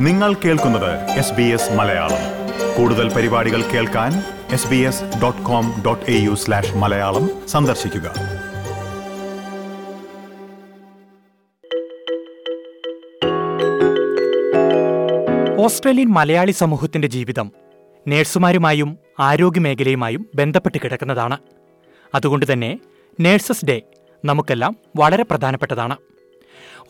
നിങ്ങൾ കേൾക്കുന്നത് S B S Malayalam. കൂടുതൽ പരിപാടികൾ കേൾക്കാൻ S B S dot com dot A U slash Malayalam സന്ദർശിക്കുക. ഓസ്ട്രേലിയൻ മലയാളി സമൂഹത്തിന്റെ ജീവിതം നേഴ്സുമാരുമായും ആരോഗ്യമേഖലയുമായും ബന്ധപ്പെട്ട് കിടക്കുന്നതാണ്. അതുകൊണ്ട് തന്നെ നേഴ്സസ് ഡേ നമുക്കെല്ലാം വളരെ പ്രധാനപ്പെട്ടതാണ്.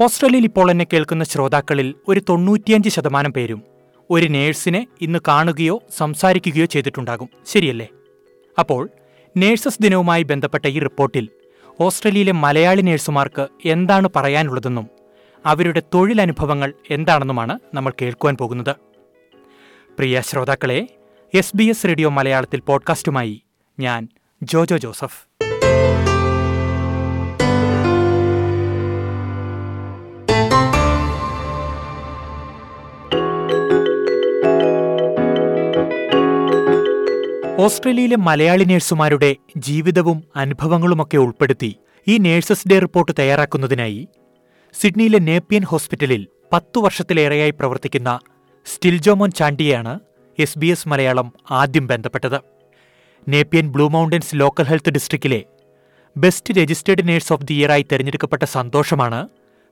ഓസ്ട്രേലിയയിൽ ഇപ്പോൾ എന്നെ കേൾക്കുന്ന ശ്രോതാക്കളിൽ ഒരു തൊണ്ണൂറ്റിയഞ്ച് ശതമാനം പേരും ഒരു നേഴ്സിനെ ഇന്ന് കാണുകയോ സംസാരിക്കുകയോ ചെയ്തിട്ടുണ്ടാകും. ശരിയല്ലേ? അപ്പോൾ നേഴ്സസ് ദിനവുമായി ബന്ധപ്പെട്ട ഈ റിപ്പോർട്ടിൽ ഓസ്ട്രേലിയയിലെ മലയാളി നേഴ്സുമാർക്ക് എന്താണ് പറയാനുള്ളതെന്നും അവരുടെ തൊഴിലനുഭവങ്ങൾ എന്താണെന്നുമാണ് നമ്മൾ കേൾക്കുവാൻ പോകുന്നത്. പ്രിയ ശ്രോതാക്കളെ എസ് ബി എസ് റേഡിയോ മലയാളത്തിൽ പോഡ്കാസ്റ്റുമായി ഞാൻ ജോജോ ജോസഫ്. ഓസ്ട്രേലിയയിലെ മലയാളി നേഴ്സുമാരുടെ ജീവിതവും അനുഭവങ്ങളുമൊക്കെ ഉൾപ്പെടുത്തി ഈ നേഴ്സസ് ഡേ റിപ്പോർട്ട് തയ്യാറാക്കുന്നതിനായി സിഡ്നിയിലെ നേപ്പിയൻ ഹോസ്പിറ്റലിൽ പത്തു വർഷത്തിലേറെയായി പ്രവർത്തിക്കുന്ന സ്റ്റിൽജോമോൻ ചാണ്ടിയെയാണ് എസ് ബി എസ് മലയാളം ആദ്യം ബന്ധപ്പെട്ടത്. Nepean Blue Mountains Local Health ഡിസ്ട്രിക്റ്റിലെ best registered nurse of the ഇയറായി തെരഞ്ഞെടുക്കപ്പെട്ട സന്തോഷമാണ്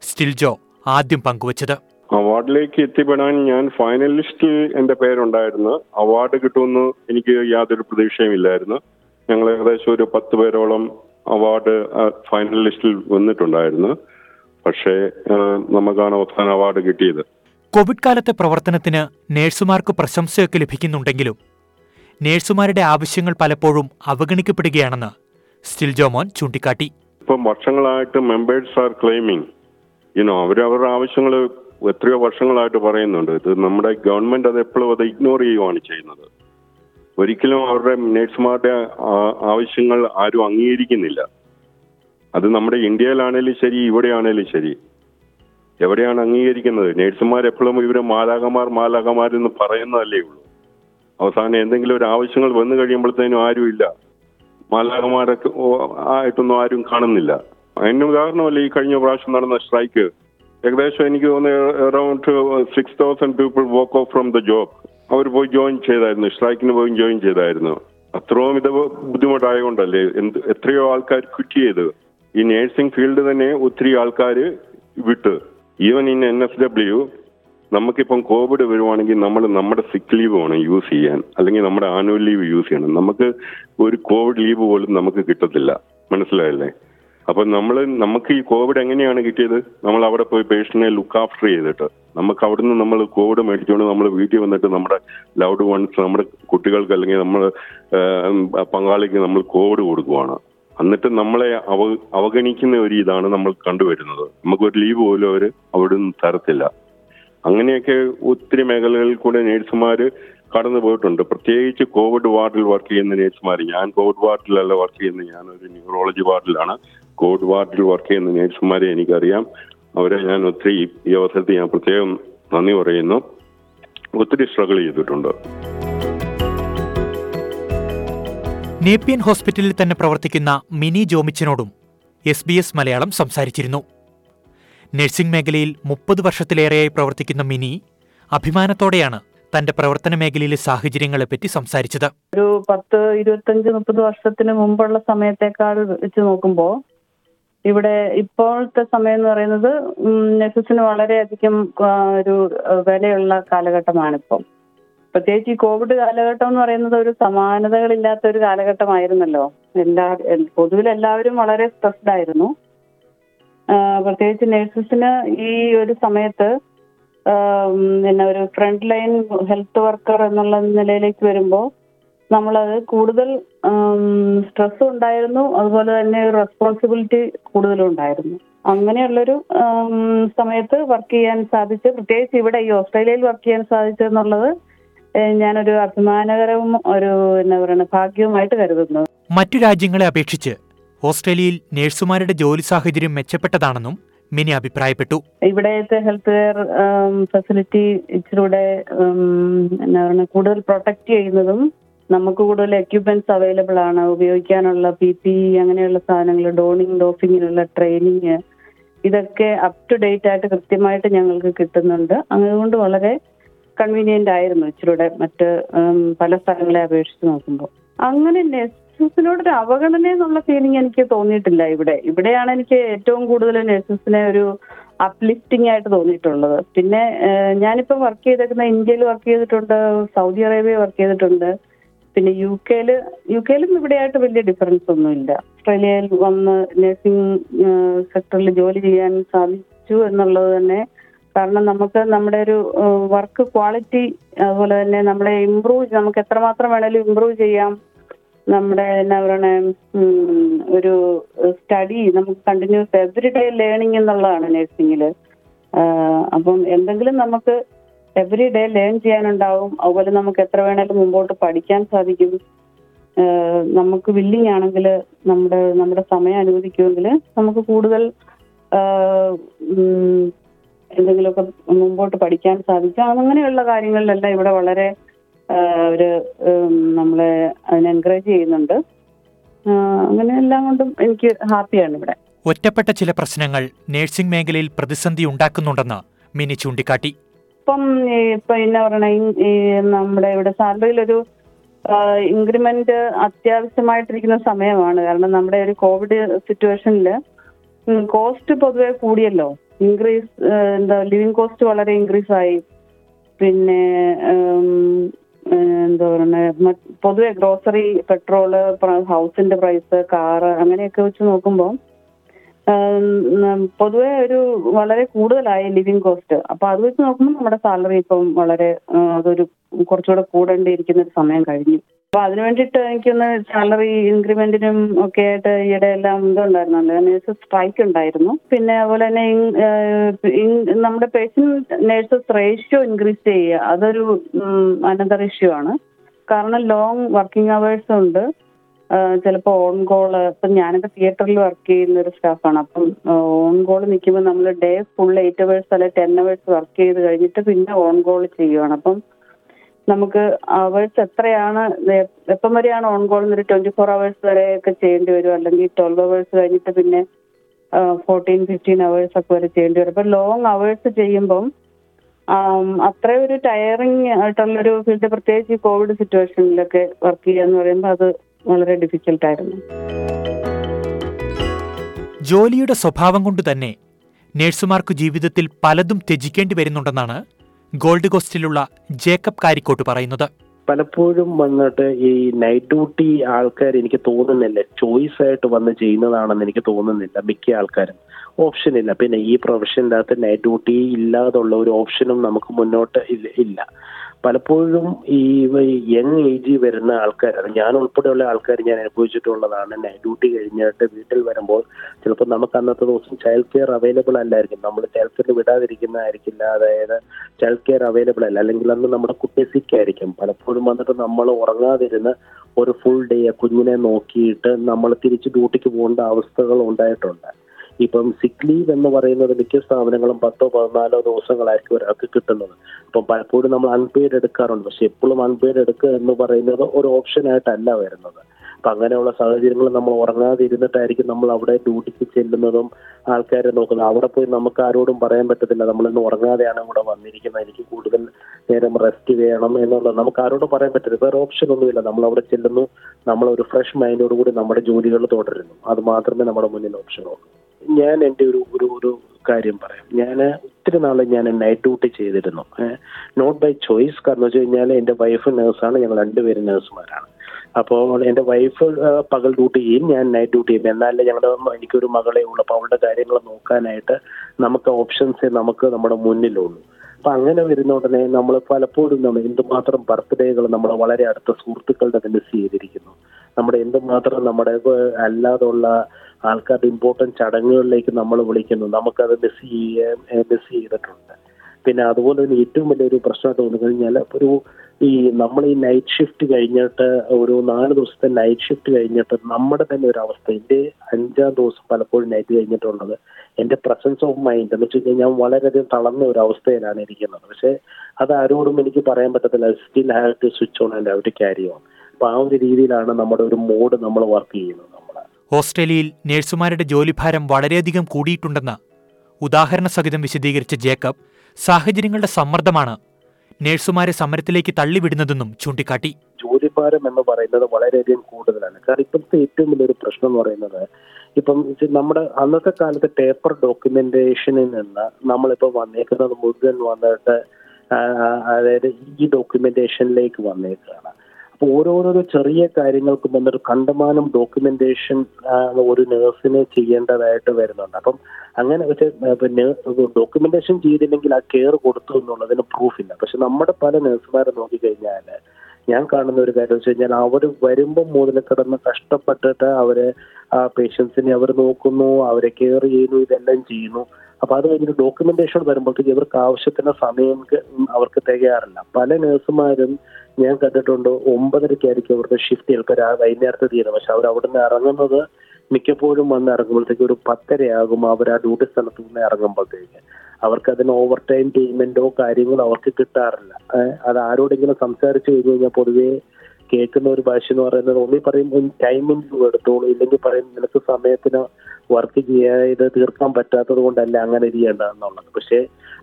സ്റ്റിൽജോ ആദ്യം പങ്കുവച്ചത്. അവാർഡിലേക്ക് എത്തിപ്പെടാൻ ഞാൻ ഫൈനലിസ്റ്റിൽ എന്റെ പേരുണ്ടായിരുന്നു. അവാർഡ് കിട്ടുമെന്ന് എനിക്ക് യാതൊരു പ്രതീക്ഷയും ഇല്ലായിരുന്നു. ഞങ്ങൾ ഏകദേശം ഒരു പത്ത് പേരോളം അവാർഡ് ഫൈനൽ ലിസ്റ്റിൽ വന്നിട്ടുണ്ടായിരുന്നു. പക്ഷേ നമുക്കാണ് അവസാന അവാർഡ് കിട്ടിയത്. കോവിഡ് കാലത്തെ പ്രവർത്തനത്തിന് നേഴ്സുമാർക്ക് പ്രശംസയൊക്കെ ലഭിക്കുന്നുണ്ടെങ്കിലും നേഴ്സുമാരുടെ ആവശ്യങ്ങൾ പലപ്പോഴും അവഗണിക്കപ്പെടുകയാണെന്ന് സ്റ്റിൽ ജോമോൻ ചൂണ്ടിക്കാട്ടി. ഇപ്പം വർഷങ്ങളായിട്ട് members are claiming you know അവർ അവരുടെ ആവശ്യങ്ങൾ എത്രയോ വർഷങ്ങളായിട്ട് പറയുന്നുണ്ട്. ഇത് നമ്മുടെ ഗവൺമെന്റ് അത് എപ്പോഴും അത് ഇഗ്നോർ ചെയ്യുവാണ് ചെയ്യുന്നത്. ഒരിക്കലും അവരുടെ നേഴ്സുമാരുടെ ആവശ്യങ്ങൾ ആരും അംഗീകരിക്കുന്നില്ല. അത് നമ്മുടെ ഇന്ത്യയിലാണേലും ശരി ഇവിടെയാണേലും ശരി. എവിടെയാണ് അംഗീകരിക്കുന്നത്? നേഴ്സുമാർ എപ്പോഴും ഇവരെ മാലാകമാർ മാലാകമാരെന്ന് പറയുന്നതല്ലേ ഉള്ളൂ. അവസാനം എന്തെങ്കിലും ഒരു ആവശ്യങ്ങൾ വന്നു കഴിയുമ്പോഴത്തേനും ആരുമില്ല മാലാകമാരൊക്കെ ആയിട്ടൊന്നും ആരും കാണുന്നില്ല. അതിന് ഉദാഹരണമല്ല ഈ കഴിഞ്ഞ പ്രാവശ്യം നടന്ന സ്ട്രൈക്ക്? ഏകദേശം എനിക്ക് തോന്നുന്നു around six thousand people walk off from the job അവർ പോയി ജോയിൻ ചെയ്തായിരുന്നു സ്ട്രൈക്കിന് പോയി ജോയിൻ ചെയ്തായിരുന്നു. അത്രയും ഇത് ബുദ്ധിമുട്ടായതുകൊണ്ടല്ലേ എന്ത് എത്രയോ ആൾക്കാർ ക്വിറ്റ് ചെയ്ത്. ഈ നേഴ്സിംഗ് ഫീൽഡ് തന്നെ ഒത്തിരി ആൾക്കാർ വിട്ട്. Even in N S W നമുക്കിപ്പം കോവിഡ് വരുവാണെങ്കിൽ നമ്മൾ നമ്മുടെ സിക്ക് ലീവ് വേണം യൂസ് ചെയ്യാൻ അല്ലെങ്കിൽ നമ്മുടെ ആനുവൽ ലീവ് യൂസ് ചെയ്യണം. നമുക്ക് ഒരു കോവിഡ് ലീവ് പോലും നമുക്ക് കിട്ടത്തില്ല. മനസ്സിലായല്ലേ? അപ്പൊ നമ്മൾ നമുക്ക് ഈ കോവിഡ് എങ്ങനെയാണ് കിട്ടിയത്? നമ്മൾ അവിടെ പോയി പേഷ്യന്റിനെ ലുക്ക് ആഫ്റ്റർ ചെയ്തിട്ട്. നമുക്ക് അവിടുന്ന് നമ്മൾ കോവിഡ് മേടിച്ചുകൊണ്ട് നമ്മൾ വീട്ടിൽ വന്നിട്ട് നമ്മുടെ ലൗഡ് വൺസ് നമ്മുടെ കുട്ടികൾക്ക് അല്ലെങ്കിൽ നമ്മൾ പങ്കാളിക്ക് നമ്മൾ കോവിഡ് കൊടുക്കുവാണ്. എന്നിട്ട് നമ്മളെ അവ അവഗണിക്കുന്ന ഒരു ഇതാണ് നമ്മൾ കണ്ടുവരുന്നത്. നമുക്കൊരു ലീവ് പോലും അവർ അവിടുന്ന് തരത്തില്ല. അങ്ങനെയൊക്കെ ഒത്തിരി മേഖലകളിൽ കൂടെ നേഴ്സുമാർ കടന്നു പോയിട്ടുണ്ട്. പ്രത്യേകിച്ച് കോവിഡ് വാർഡിൽ വർക്ക് ചെയ്യുന്ന നേഴ്സുമാർ ഞാൻ കോവിഡ് വാർഡിലല്ല വർക്ക് ചെയ്യുന്നത്. ഒരു ന്യൂറോളജി വാർഡിലാണ്. കോവിഡ് വാർഡിൽ വർക്ക് ചെയ്യുന്ന നേഴ്സുമാരെ എനിക്കറിയാം. അവരെ ഞാൻ ഒത്തിരി ഈ അവസരത്തിൽ ഞാൻ പ്രത്യേകം നന്ദി പറയുന്നു. ഒത്തിരി സ്ട്രഗിൾ ചെയ്തിട്ടുണ്ട്. നേപ്പിയൻ ഹോസ്പിറ്റലിൽ തന്നെ പ്രവർത്തിക്കുന്ന മിനി ജോമിച്ചനോടും എസ് ബി എസ് മലയാളം സംസാരിച്ചിരുന്നു. നഴ്സിംഗ് മേഖലയിൽ മുപ്പത് വർഷത്തിലേറെയായി പ്രവർത്തിക്കുന്ന മിനി അഭിമാനത്തോടെയാണ് തന്റെ പ്രവർത്തന മേഖലയിലെ സാഹചര്യങ്ങളെപ്പറ്റി സംസാരിച്ചത്. ഒരു പത്ത് ഇരുപത്തഞ്ച് മുപ്പത് വർഷത്തിന് മുമ്പുള്ള സമയത്തേക്കാൾ വെച്ച് നോക്കുമ്പോൾ ഇവിടെ ഇപ്പോഴത്തെ സമയം എന്ന് പറയുന്നത് നെസസിന് വളരെയധികം ഒരു വിലയുള്ള കാലഘട്ടമാണിപ്പം. പ്രത്യേകിച്ച് ഈ കോവിഡ് കാലഘട്ടം എന്ന് പറയുന്നത് ഒരു സമാനതകളില്ലാത്ത ഒരു കാലഘട്ടമായിരുന്നല്ലോ. എല്ലാ പൊതുവിൽ എല്ലാവരും വളരെ സ്ട്രെസ്ഡ് ആയിരുന്നു. പ്രത്യേകിച്ച് നഴ്സസിന് ഈ ഒരു സമയത്ത് പിന്നെ ഒരു ഫ്രണ്ട് ലൈൻ ഹെൽത്ത് വർക്കർ എന്നുള്ള നിലയിലേക്ക് വരുമ്പോൾ നമ്മളത് കൂടുതൽ സ്ട്രെസ് ഉണ്ടായിരുന്നു. അതുപോലെ തന്നെ റെസ്പോൺസിബിലിറ്റി കൂടുതലും ഉണ്ടായിരുന്നു. അങ്ങനെയുള്ളൊരു സമയത്ത് വർക്ക് ചെയ്യാൻ സാധിച്ച് പ്രത്യേകിച്ച് ഇവിടെ ഈ ഓസ്ട്രേലിയയിൽ വർക്ക് ചെയ്യാൻ സാധിച്ചു എന്നുള്ളത് ഞാനൊരു അഭിമാനകരവും ഒരു എന്താ പറയുക ഭാഗ്യവുമായിട്ട് കരുതുന്നു. മറ്റു രാജ്യങ്ങളെ അപേക്ഷിച്ച് ഓസ്ട്രേലിയയിൽ നഴ്സുമാരുടെ ജോലി സാഹചര്യം മെച്ചപ്പെട്ടതാണെന്നും മിനി അഭിപ്രായപ്പെട്ടു. ഇവിടത്തെ ഹെൽത്ത് കെയർ ഫെസിലിറ്റി ഇച്ചിലൂടെ എന്താ പറയുക കൂടുതൽ പ്രൊട്ടക്ട് ചെയ്യുന്നതും നമുക്ക് കൂടുതൽ എക്യുപ്മെന്റ്സ് അവൈലബിൾ ആണ്. ഉപയോഗിക്കാനുള്ള പി പി അങ്ങനെയുള്ള സാധനങ്ങൾ ഡോണിങ് ഡോഫിങ്ങിനുള്ള ട്രെയിനിങ് ഇതൊക്കെ അപ് ടു ഡേറ്റ് ആയിട്ട് കൃത്യമായിട്ട് ഞങ്ങൾക്ക് കിട്ടുന്നുണ്ട്. അതുകൊണ്ട് വളരെ കൺവീനിയന്റ് ആയിരുന്നു ഇച്ചിരൂടെ മറ്റ് പല സ്ഥലങ്ങളെ അപേക്ഷിച്ച് നോക്കുമ്പോൾ. അങ്ങനെ നഴ്സസിനോടൊരു അവഗണന എന്നുള്ള ഫീലിംഗ് എനിക്ക് തോന്നിയിട്ടില്ല ഇവിടെ. ഇവിടെയാണ് എനിക്ക് ഏറ്റവും കൂടുതൽ നഴ്സസിനെ ഒരു അപ്ലിഫ്റ്റിംഗ് ആയിട്ട് തോന്നിയിട്ടുള്ളത്. പിന്നെ ഞാനിപ്പം വർക്ക് ചെയ്തേക്കുന്ന ഇന്ത്യയിൽ വർക്ക് ചെയ്തിട്ടുണ്ട് സൗദി അറേബ്യ വർക്ക് ചെയ്തിട്ടുണ്ട്. പിന്നെ യു കെയിൽ യു കെയിലും ഇവിടെയായിട്ട് വലിയ ഡിഫറൻസ് ഒന്നുമില്ല. ഓസ്ട്രേലിയയിൽ വന്ന് നഴ്സിംഗ് സെക്ടറിൽ ജോലി ചെയ്യാൻ സാധിച്ചു എന്നുള്ളത് തന്നെ. കാരണം നമുക്ക് നമ്മുടെ ഒരു വർക്ക് ക്വാളിറ്റി അതുപോലെ തന്നെ നമ്മളെ ഇമ്പ്രൂവ് നമുക്ക് എത്രമാത്രം വേണേലും ഇമ്പ്രൂവ് ചെയ്യാം. നമ്മുടെ എന്നാ പറയണേ ഒരു സ്റ്റഡി നമുക്ക് കണ്ടിന്യൂസ് എവറി ഡേ ലേണിംഗ് എന്നുള്ളതാണ് നഴ്സിംഗിൽ അപ്പം എന്തെങ്കിലും നമുക്ക് എവറി ഡേ ലേൺ ചെയ്യാനുണ്ടാവും. അതുപോലെ നമുക്ക് എത്ര വേണേലും മുമ്പോട്ട് പഠിക്കാൻ സാധിക്കും. നമുക്ക് വില്ലിങ് ആണെങ്കിൽ നമ്മുടെ നമ്മുടെ സമയം അനുവദിക്കുമെങ്കിൽ നമുക്ക് കൂടുതൽ എന്തെങ്കിലുമൊക്കെ മുമ്പോട്ട് പഠിക്കാൻ സാധിക്കും. അങ്ങനെയുള്ള കാര്യങ്ങളിലെല്ലാം ഇവിടെ വളരെ ഒരു നമ്മളെ അതിനെ എൻകറേജ് ചെയ്യുന്നുണ്ട്. അങ്ങനെ എല്ലാം കൊണ്ടും എനിക്ക് ഹാപ്പിയാണ് ഇവിടെ. ഒറ്റപ്പെട്ട ചില പ്രശ്നങ്ങൾ നഴ്സിംഗ് മേഖലയിൽ പ്രതിസന്ധി ഉണ്ടാക്കുന്നുണ്ടെന്ന് മിനി ചൂണ്ടിക്കാട്ടി. ഇപ്പം ഇപ്പൊ എന്നാ പറയണേ ഈ- നമ്മുടെ ഇവിടെ സാലറിയിലൊരു ഇൻക്രിമെന്റ് അത്യാവശ്യമായിട്ടിരിക്കുന്ന സമയമാണ്. കാരണം നമ്മുടെ ഒരു കോവിഡ് സിറ്റുവേഷനിൽ കോസ്റ്റ് പൊതുവെ കൂടിയല്ലോ. ഇൻക്രീസ് എന്താ ലിവിങ് കോസ്റ്റ് വളരെ ഇൻക്രീസ് ആയി പിന്നെ എന്താ പറയുക പൊതുവെ ഗ്രോസറി പെട്രോൾ ഹൗസിന്റെ പ്രൈസ് കാറ് അങ്ങനെയൊക്കെ വെച്ച് നോക്കുമ്പോൾ പൊതുവെ ഒരു വളരെ കൂടുതലായി ലിവിങ് കോസ്റ്റ് അപ്പൊ അത് വെച്ച് നോക്കുമ്പോൾ നമ്മുടെ സാലറി ഇപ്പം വളരെ അതൊരു കുറച്ചുകൂടെ കൂടേണ്ടിയിരിക്കുന്ന ഒരു സമയം കഴിഞ്ഞു. അപ്പൊ അതിനു വേണ്ടിയിട്ട് എനിക്കൊന്ന് സാലറി ഇൻക്രിമെന്റിനും ഒക്കെ ആയിട്ട് ഈയിടെ എല്ലാം ഇതുണ്ടായിരുന്നല്ലോ നേഴ്സസ് സ്ട്രൈക്ക് ഉണ്ടായിരുന്നു. പിന്നെ അതുപോലെ തന്നെ നമ്മുടെ പേഷ്യന്റ് നേഴ്സസ് റേഷ്യോ ഇൻക്രീസ് ചെയ്യുക. അതൊരു അനന്തർ ഇഷ്യൂ ആണ്. കാരണം ലോങ് വർക്കിംഗ് അവേഴ്സ് ഉണ്ട്. ചിലപ്പോൾ ഓൺ കോൾ ഇപ്പം ഞാനൊക്കെ തിയേറ്ററിൽ വർക്ക് ചെയ്യുന്ന ഒരു സ്റ്റാഫാണ് അപ്പം ഓൺ കോൾ നിൽക്കുമ്പോൾ നമ്മൾ ഡേ ഫുൾ എയ്റ്റ് അവേഴ്സ് അല്ലെ ടെൻ അവേഴ്സ് വർക്ക് ചെയ്ത് കഴിഞ്ഞിട്ട് പിന്നെ ഓൺ കോൾ ചെയ്യുവാണ്. അപ്പം നമുക്ക് അവേഴ്സ് എത്രയാണ് എപ്പം വരെയാണ് ഓൺ കോൾ ഒരു ട്വന്റി ഫോർ അവേഴ്സ് ഒക്കെ ചെയ്യേണ്ടി വരും? അല്ലെങ്കിൽ ട്വൽവ് അവേഴ്സ് കഴിഞ്ഞിട്ട് പിന്നെ ഫോർട്ടീൻ ഫിഫ്റ്റീൻ അവേഴ്സ് ഒക്കെ വരെ ചെയ്യേണ്ടി വരും. അപ്പം ലോങ് അവേഴ്സ് ചെയ്യുമ്പം അത്ര ഒരു ടയറിങ് ആയിട്ടുള്ളൊരു ഫീൽഡ് പ്രത്യേകിച്ച് ഈ കോവിഡ് സിറ്റുവേഷനിലൊക്കെ വർക്ക് ചെയ്യുക എന്ന് പറയുമ്പോൾ അത് വളരെ ഡിഫിക്കൽട്ടായിരുന്നു ജോലിയുടെ സ്വഭാവം കൊണ്ട് തന്നെ നഴ്സുമാർക്ക് ജീവിതത്തിൽ പലതും ത്യജിക്കേണ്ടി വരുന്നുണ്ടെന്നാണ് ഗോൾഡ് കോസ്റ്റിലുള്ള ജേക്കബ് കാരിക്കോട്ട് പറയുന്നത്. പലപ്പോഴും വന്നിട്ട് ഈ നൈറ്റ് ഡ്യൂട്ടി ആൾക്കാർ എനിക്ക് തോന്നുന്നില്ല. ചോയ്സ് ആയിട്ട് വന്ന് ചെയ്യുന്നതാണെന്ന് എനിക്ക് തോന്നുന്നില്ല മിക്ക ആൾക്കാരും. ഓപ്ഷൻ ഇല്ല. പിന്നെ ഈ പ്രൊഫഷനകത്ത് നൈറ്റ് ഡ്യൂട്ടി ഇല്ലാതുള്ള ഒരു ഓപ്ഷനും നമുക്ക് മുന്നോട്ട് ഇല്ല- ഇല്ല. പലപ്പോഴും ഈ യങ് ഏജിൽ വരുന്ന ആൾക്കാർ ഞാൻ ഉൾപ്പെടെയുള്ള ആൾക്കാർ ഞാൻ അനുഭവിച്ചിട്ടുള്ളതാണ്. നൈറ്റ് ഡ്യൂട്ടി കഴിഞ്ഞിട്ട് വീട്ടിൽ വരുമ്പോൾ ചിലപ്പോൾ നമുക്ക് അന്നത്തെ ദിവസം ചൈൽഡ് കെയർ അവൈലബിൾ അല്ലായിരിക്കും. നമ്മൾ ചൈൽഡ് കെയർ വിടാതിരിക്കുന്നതായിരിക്കില്ല. അതായത് ചൈൽഡ് കെയർ അവൈലബിൾ അല്ല. അല്ലെങ്കിൽ അന്ന് നമ്മുടെ കുട്ടി സിക്കായിരിക്കും പലപ്പോഴും വന്നിട്ട് നമ്മൾ ഉറങ്ങാതിരുന്ന് ഒരു ഫുൾ ഡേ കുഞ്ഞിനെ നോക്കിയിട്ട് നമ്മൾ തിരിച്ച് ഡ്യൂട്ടിക്ക് പോകേണ്ട അവസ്ഥകൾ ഉണ്ടായിട്ടുണ്ട്. ഇപ്പം സിക്ക് ലീവ് എന്ന് പറയുന്നത് മിക്ക സ്ഥാപനങ്ങളും പത്തോ പതിനാലോ ദിവസങ്ങളായിരിക്കും ഒരാൾക്ക് കിട്ടുന്നത്. അപ്പം പലപ്പോഴും നമ്മൾ അൺപെയ്ഡ് എടുക്കാറുണ്ട്. പക്ഷെ എപ്പോഴും അൺപെയ്ഡ് എടുക്കുക എന്ന് പറയുന്നത് ഒരു ഓപ്ഷൻ ആയിട്ടല്ല വരുന്നത്. അപ്പൊ അങ്ങനെയുള്ള സാഹചര്യങ്ങൾ നമ്മൾ ഉറങ്ങാതെ ഇരുന്നിട്ടായിരിക്കും നമ്മൾ അവിടെ ഡ്യൂട്ടിക്ക് ചെല്ലുന്നതും ആൾക്കാരെ നോക്കുന്നത്. അവിടെ പോയി നമുക്ക് ആരോടും പറയാൻ പറ്റത്തില്ല. നമ്മൾ ഇന്ന് ഉറങ്ങാതെയാണ് ഇവിടെ വന്നിരിക്കുന്നത്. എനിക്ക് കൂടുതൽ നേരം റെസ്റ്റ് വേണം എന്നുള്ളത് നമുക്ക് ആരോടും പറയാൻ പറ്റില്ല വേറെ ഓപ്ഷൻ ഒന്നുമില്ല. നമ്മൾ അവിടെ ചെല്ലുന്നു. നമ്മൾ ഒരു ഫ്രഷ് മൈൻഡോടുകൂടി നമ്മുടെ ജോലികൾ തുടരുന്നു. അത് മാത്രമേ നമ്മുടെ മുന്നിൽ ഓപ്ഷൻ ഉള്ളൂ. ഞാൻ എന്റെ ഒരു ഒരു ഒരു കാര്യം പറയാം. ഞാൻ ഒത്തിരി നാൾ ഞാൻ നൈറ്റ് ഡ്യൂട്ടി ചെയ്തിരുന്നു. നോട്ട് ബൈ ചോയ്സ് കാരണം വെച്ച് കഴിഞ്ഞാൽ എന്റെ വൈഫ് നേഴ്സാണ് ഞങ്ങൾ രണ്ടുപേരും നേഴ്സുമാരാണ് അപ്പോൾ എന്റെ വൈഫ് പകൽ ഡ്യൂട്ടി ചെയ്യും ഞാൻ നൈറ്റ് ഡ്യൂട്ടി ചെയ്യും. എന്നാലേ ഞങ്ങളുടെ എനിക്കൊരു മകളെ ഉള്ളൂ. അപ്പോൾ അവളുടെ കാര്യങ്ങൾ നോക്കാനായിട്ട് നമുക്ക് ഓപ്ഷൻസ് നമുക്ക് നമ്മുടെ മുന്നിലുള്ളൂ. അപ്പൊ അങ്ങനെ വരുന്ന ഉടനെ നമ്മൾ പലപ്പോഴും നമ്മൾ എന്തുമാത്രം ബർത്ത്ഡേകൾ നമ്മൾ വളരെ അടുത്ത സുഹൃത്തുക്കളുടെ തന്നെ ചെയ്തിരിക്കുന്നു. നമ്മുടെ എന്തുമാത്രം നമ്മുടെ അല്ലാതുള്ള ആൾക്കാരുടെ ഇമ്പോർട്ടന്റ് ചടങ്ങുകളിലേക്ക് നമ്മൾ വിളിക്കുന്നു. നമുക്കത് മിസ് ചെയ്യാൻ മിസ് ചെയ്തിട്ടുണ്ട്. പിന്നെ അതുപോലെ തന്നെ ഏറ്റവും വലിയൊരു പ്രശ്നമായിട്ട് തോന്നി കഴിഞ്ഞാൽ ഒരു ഈ നമ്മൾ ഈ നൈറ്റ് ഷിഫ്റ്റ് കഴിഞ്ഞിട്ട് ഒരു നാല് ദിവസത്തെ നൈറ്റ് ഷിഫ്റ്റ് കഴിഞ്ഞിട്ട് നമ്മുടെ തന്നെ ഒരു അവസ്ഥ. എന്റെ അഞ്ചാം ദിവസം പലപ്പോഴും നൈറ്റ് കഴിഞ്ഞിട്ടുള്ളത് എന്റെ പ്രസൻസ് ഓഫ് മൈൻഡ് എന്ന് വെച്ച് കഴിഞ്ഞാൽ ഞാൻ വളരെയധികം തളർന്ന ഒരു അവസ്ഥയിലാണ് ഇരിക്കുന്നത്. പക്ഷേ അത് ആരോടും എനിക്ക് പറയാൻ പറ്റത്തില്ല. Still have to switch on and have to carry on അപ്പോൾ ആ ഒരു രീതിയിലാണ് നമ്മുടെ ഒരു മോഡ് നമ്മൾ വർക്ക് ചെയ്യുന്നത്. ഓസ്ട്രേലിയയിൽ നഴ്സുമാരുടെ ജോലിഭാരം വളരെയധികം കൂടിയിട്ടുണ്ടെന്ന് ഉദാഹരണ സഹിതം വിശദീകരിച്ച ജേക്കബ് സാഹചര്യങ്ങളുടെ സമ്മർദ്ദമാണ് നഴ്സുമാരെ സമരത്തിലേക്ക് തള്ളിവിടുന്നതെന്നും ചൂണ്ടിക്കാട്ടി. ജോലിഭാരം എന്ന് പറയുന്നത് വളരെയധികം കൂടുതലാണ്. കാരണം ഇപ്പോഴത്തെ ഏറ്റവും വലിയൊരു പ്രശ്നം എന്ന് പറയുന്നത് ഇപ്പം നമ്മുടെ അന്നത്തെ കാലത്ത് പേപ്പർ ഡോക്യുമെന്റേഷനിൽ നിന്ന് നമ്മളിപ്പോൾ വന്നേക്കുന്നത് മുഴുവൻ വന്നിട്ട് അതായത് ഈ ഡോക്യുമെന്റേഷനിലേക്ക് വന്നേക്കുകയാണ് ഓരോരോ ചെറിയ കാര്യങ്ങൾക്കും വന്നൊരു കണ്ടമാനം ഡോക്യുമെന്റേഷൻ ഒരു നേഴ്സിന് ചെയ്യേണ്ടതായിട്ട് വരുന്നുണ്ട്. അപ്പം അങ്ങനെ പക്ഷേ ഡോക്യുമെന്റേഷൻ ചെയ്തില്ലെങ്കിൽ ആ കെയർ കൊടുത്തു എന്നുള്ളതിന് പ്രൂഫില്ല പക്ഷെ നമ്മുടെ പല നേഴ്സുമാരെ നോക്കിക്കഴിഞ്ഞാൽ ഞാൻ കാണുന്ന ഒരു കാര്യം വെച്ച് കഴിഞ്ഞാൽ അവർ വരുമ്പോൾ മുതൽ കിടന്ന് കഷ്ടപ്പെട്ടിട്ട് അവരെ ആ പേഷ്യൻസിനെ അവർ നോക്കുന്നു അവരെ കെയർ ചെയ്യുന്നു ഇതെല്ലാം ചെയ്യുന്നു. അപ്പൊ അത് കഴിഞ്ഞിട്ട് ഡോക്യുമെന്റേഷൻ വരുമ്പോഴത്തേക്ക് ഇവർക്ക് ആവശ്യത്തിന് സമയം അവർക്ക് തികയാറില്ല. പല നഴ്സുമാരും ഞാൻ കണ്ടിട്ടുണ്ട് ഒമ്പതരയ്ക്കായിരിക്കും അവർക്ക് ഷിഫ്റ്റ് ചിലപ്പോൾ വൈകുന്നേരത്തെ തീരുന്നത് പക്ഷെ അവർ അവിടുന്ന് ഇറങ്ങുന്നത് മിക്കപ്പോഴും വന്ന് ഇറങ്ങുമ്പോഴത്തേക്ക് ഒരു പത്തരയാകും അവർ ആ ഡ്യൂട്ടി സ്ഥലത്ത് നിന്ന് ഇറങ്ങുമ്പോഴത്തേക്ക്. അവർക്ക് അതിന് ഓവർ ടൈം പേയ്മെന്റോ കാര്യങ്ങളോ അവർക്ക് കിട്ടാറില്ല. അത് ആരോടെങ്കിലും സംസാരിച്ചു കഴിഞ്ഞു കഴിഞ്ഞാൽ പൊതുവേ കേൾക്കുന്ന ഒരു ഭാഷ എന്ന് പറയുന്നത് ഒന്നി പറയും ടൈമിംഗ് എടുത്തോളൂ. ഇല്ലെങ്കിൽ പറയും നിനക്ക് സമയത്തിന് വർക്ക് ചെയ്യാതെ തീർക്കാൻ പറ്റാത്തത് കൊണ്ടല്ല അങ്ങനെ ചെയ്യേണ്ടതെന്നുള്ളത് പക്ഷേ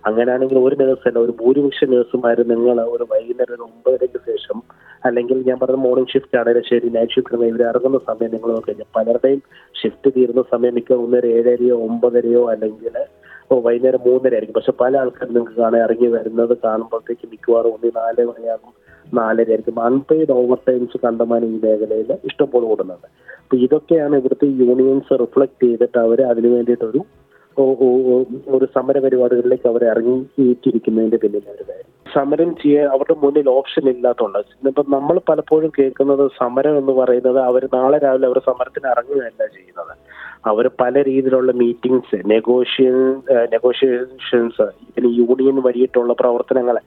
അങ്ങനെയാണെങ്കിൽ ഒരു നേഴ്സല്ല ഒരു ഭൂരിപക്ഷ നേഴ്സുമാർ നിങ്ങൾ ഒരു വൈകുന്നേരം ഒരു ഒമ്പതരയ്ക്ക് ശേഷം അല്ലെങ്കിൽ ഞാൻ പറഞ്ഞ മോർണിംഗ് ഷിഫ്റ്റ് ആണെങ്കിലും ശരി നൈറ്റ് ഷിഫ്റ്റ് ഇവർ ഇറങ്ങുന്ന സമയം നിങ്ങൾ നോക്കി കഴിഞ്ഞാൽ പലരുടെയും ഷിഫ്റ്റ് തീരുന്ന സമയം മിക്ക ഒന്നര ഏഴരയോ ഒമ്പതരയോ അല്ലെങ്കിൽ വൈകുന്നേരം മൂന്നര ആയിരിക്കും പക്ഷെ പല ആൾക്കാരും നിങ്ങൾക്ക് കാണാൻ ഇറങ്ങി വരുന്നത് കാണുമ്പോഴത്തേക്ക് മിക്കവാറും ഒന്ന് നാല് മണിയാകും. നാലര ആയിരിക്കും അൺപെയ്ഡ് ഓവർ ടൈംസ് കണ്ടമാനം ഈ മേഖലയിൽ ഇഷ്ടംപോലെ കൂടുന്നുണ്ട് അപ്പൊ ഇതൊക്കെയാണ് ഇവിടുത്തെ യൂണിയൻസ് റിഫ്ലക്ട് ചെയ്തിട്ട് അവർ അതിനു വേണ്ടിയിട്ടൊരു ഒരു സമര പരിപാടികളിലേക്ക് അവർ ഇറങ്ങിയിട്ടിരിക്കുന്നതിന്റെ പിന്നിൽ ഒരു കാര്യം സമരം ചെയ്യാൻ അവരുടെ മുന്നിൽ ഓപ്ഷൻ ഇല്ലാത്തതുകൊണ്ട് ഇപ്പം നമ്മൾ പലപ്പോഴും കേൾക്കുന്നത് സമരം എന്ന് പറയുന്നത് അവർ നാളെ രാവിലെ അവർ സമരത്തിന് ഇറങ്ങുകയല്ല ചെയ്യുന്നത്. അവർ പല രീതിയിലുള്ള മീറ്റിംഗ്സ് നെഗോഷിയേഷൻ നെഗോഷിയേഷൻസ് പിന്നെ യൂണിയൻ വഴിയിട്ടുള്ള പ്രവർത്തനങ്ങൾ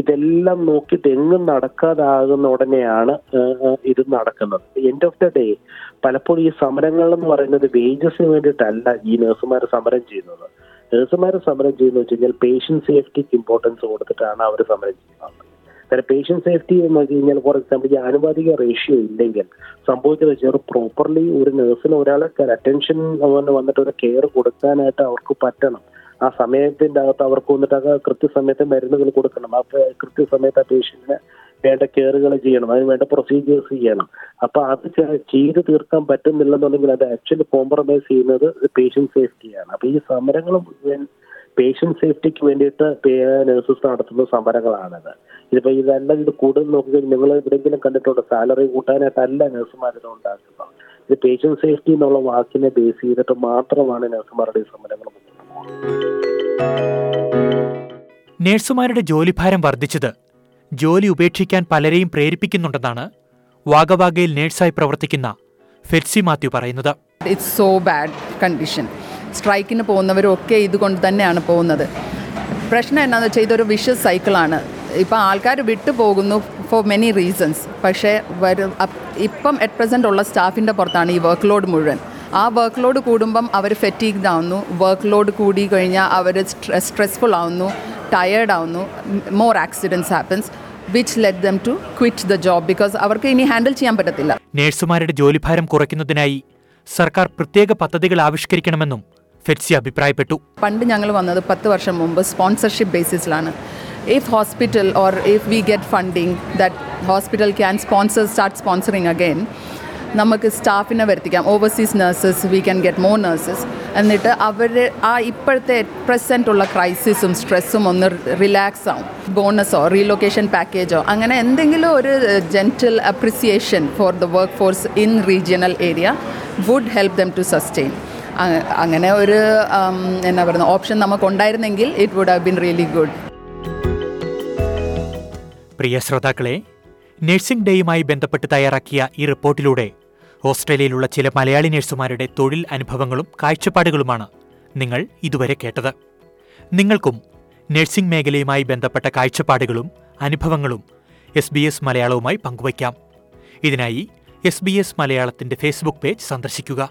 ഇതെല്ലാം നോക്കിയിട്ട് എങ്ങും നടക്കാതാകുന്ന ഉടനെയാണ് ഇത് നടക്കുന്നത്. എൻഡ് ഓഫ് ദ ഡേ പലപ്പോഴും ഈ സമരങ്ങൾ എന്ന് പറയുന്നത് വേജസിന് വേണ്ടിയിട്ടല്ല ഈ നഴ്സുമാർ സമരം ചെയ്യുന്നത്. നഴ്സുമാർ സമരം ചെയ്യുന്നത് വെച്ച് കഴിഞ്ഞാൽ പേഷ്യൻ സേഫ്റ്റിക്ക് ഇമ്പോർട്ടൻസ് കൊടുത്തിട്ടാണ് അവർ സമരം ചെയ്യുന്നത്. കാരണം പേഷ്യന്റ് സേഫ്റ്റി എന്ന് വെച്ച് കഴിഞ്ഞാൽ ഫോർ എക്സാമ്പിൾ ഈ ആനുപാതിക റേഷ്യോ ഇല്ലെങ്കിൽ സംഭവിച്ചത് വെച്ചാൽ പ്രോപ്പർലി ഒരു നഴ്സിന് ഒരാളെ അറ്റൻഷൻ വന്നിട്ട് ഒരു കെയർ കൊടുക്കാനായിട്ട് അവർക്ക് പറ്റണം. ആ സമയത്തിന്റെ അകത്ത് അവർക്ക് വന്നിട്ട് ആ കൃത്യസമയത്ത് മരുന്നുകൾ കൊടുക്കണം. ആ കൃത്യസമയത്ത് ആ പേഷ്യന്റിന് വേണ്ട കെയറുകൾ ചെയ്യണം. അതിന് വേണ്ട പ്രൊസീജിയേഴ്സ് ചെയ്യണം. അപ്പൊ അത് ചെയ്ത് തീർക്കാൻ പറ്റുന്നില്ലെന്നുണ്ടെങ്കിൽ അത് ആക്ച്വലി കോംപ്രമൈസ് ചെയ്യുന്നത് പേഷ്യൻ സേഫ്റ്റിയാണ് അപ്പൊ ഈ സമരങ്ങൾ പേഷ്യന്റ് സേഫ്റ്റിക്ക് വേണ്ടിയിട്ട് നഴ്സസ് നടത്തുന്ന സമരങ്ങളാണിത്. ഇതിപ്പോ ഇതെല്ലാം ഇത് കൂടുതൽ നോക്കുക നിങ്ങൾ എവിടെയെങ്കിലും കണ്ടിട്ടുണ്ടോ? സാലറി കൂട്ടാനായിട്ടല്ല നഴ്സുമാർ ഇത് ഉണ്ടാക്കുന്നത്. ഇത് പേഷ്യന്റ് സേഫ്റ്റി എന്നുള്ള വാക്കിനെ ബേസ് ചെയ്തിട്ട് മാത്രമാണ് നഴ്സുമാരുടെ ഈ സമരങ്ങൾ മുന്നോട്ട് പോകുന്നത്. നഴ്സുമാരുടെ ജോലിഭാരം വർദ്ധിച്ചത് ജോലി ഉപേക്ഷിക്കാൻ പലരെയും പ്രേരിപ്പിക്കുന്നുണ്ടെന്നാണ് വാഗവാഗയിൽ നേഴ്സായി പ്രവർത്തിക്കുന്ന ഫെറ്റ്സി മാത്യു പറയുന്നത്. ഇറ്റ്സ് സോ ബാഡ് കണ്ടീഷൻ സ്ട്രൈക്കിന് പോകുന്നവരും ഒക്കെ ഇതുകൊണ്ട് തന്നെയാണ് പോകുന്നത്. പ്രശ്നം എന്താണെന്ന് വെച്ചാൽ ഇതൊരു വിഷസ് സൈക്കിളാണ് ഇപ്പം ആൾക്കാർ വിട്ടു പോകുന്നു ഫോർ മെനി റീസൺസ് പക്ഷേ വരും ഇപ്പം അറ്റ് പ്രസന്റ് ഉള്ള സ്റ്റാഫിന്റെ പുറത്താണ് ഈ വർക്ക് ലോഡ് മുഴുവൻ. ആ വർക്ക് ലോഡ് കൂടുമ്പം അവർ ഫെറ്റീഗ്ഡ് ആവുന്നു. വർക്ക് ലോഡ് കൂടി കഴിഞ്ഞാൽ അവർ സ്ട്രെസ്ഫുൾ ആവുന്നു. ടയേർഡ് ആവുന്നു. More accidents happens which let them to quit the job because അവർക്ക് ഇനി ഹാൻഡിൽ ചെയ്യാൻ പറ്റത്തില്ല. നേഴ്സുമാരുടെ ജോലിഭാരം കുറയ്ക്കുന്നതിനായി സർക്കാർ പ്രത്യേക പദ്ധതികൾ ആവിഷ്കരിക്കണമെന്നും ഫെറ്റ്സി അഭിപ്രായപ്പെട്ടു. പണ്ട് ഞങ്ങൾ വന്നത് പത്ത് വർഷം മുമ്പ് sponsorship ബേസിസിലാണ് if hospital or if we get funding that hospital can sponsor start sponsoring again നമുക്ക് സ്റ്റാഫിനെ വരുത്തിക്കാം. Overseas nurses we can get more nurses എന്നിട്ട് അവർ ആ ഇപ്പോഴത്തെ പ്രസന്റ് ഉള്ള ക്രൈസിസും സ്ട്രെസ്സും ഒന്ന് റിലാക്സ് ആവും. ബോണസോ റീലൊക്കേഷൻ പാക്കേജോ അങ്ങനെ എന്തെങ്കിലും ഒരു gentle appreciation for the work force in regional area would help them to sustain അങ്ങനെ ഒരു എന്നാ പറയുന്നത് option നമുക്കുണ്ടായിരുന്നെങ്കിൽ it would have been really good പ്രിയ ശ്രോതാക്കളെ നഴ്സിംഗ് ഡേയുമായി ബന്ധപ്പെട്ട് തയ്യാറാക്കിയ ഈ റിപ്പോർട്ടിലൂടെ ഓസ്ട്രേലിയയിലുള്ള ചില മലയാളി നഴ്സുമാരുടെ തൊഴിൽ അനുഭവങ്ങളും കാഴ്ചപ്പാടുകളുമാണ് നിങ്ങൾ ഇതുവരെ കേട്ടത്. നിങ്ങൾക്കും നഴ്സിംഗ് മേഖലയുമായി ബന്ധപ്പെട്ട കാഴ്ചപ്പാടുകളും അനുഭവങ്ങളും എസ് ബി എസ് മലയാളവുമായി പങ്കുവയ്ക്കാം. ഇതിനായി എസ് ബി എസ് മലയാളത്തിന്റെ ഫേസ്ബുക്ക് പേജ് സന്ദർശിക്കുക.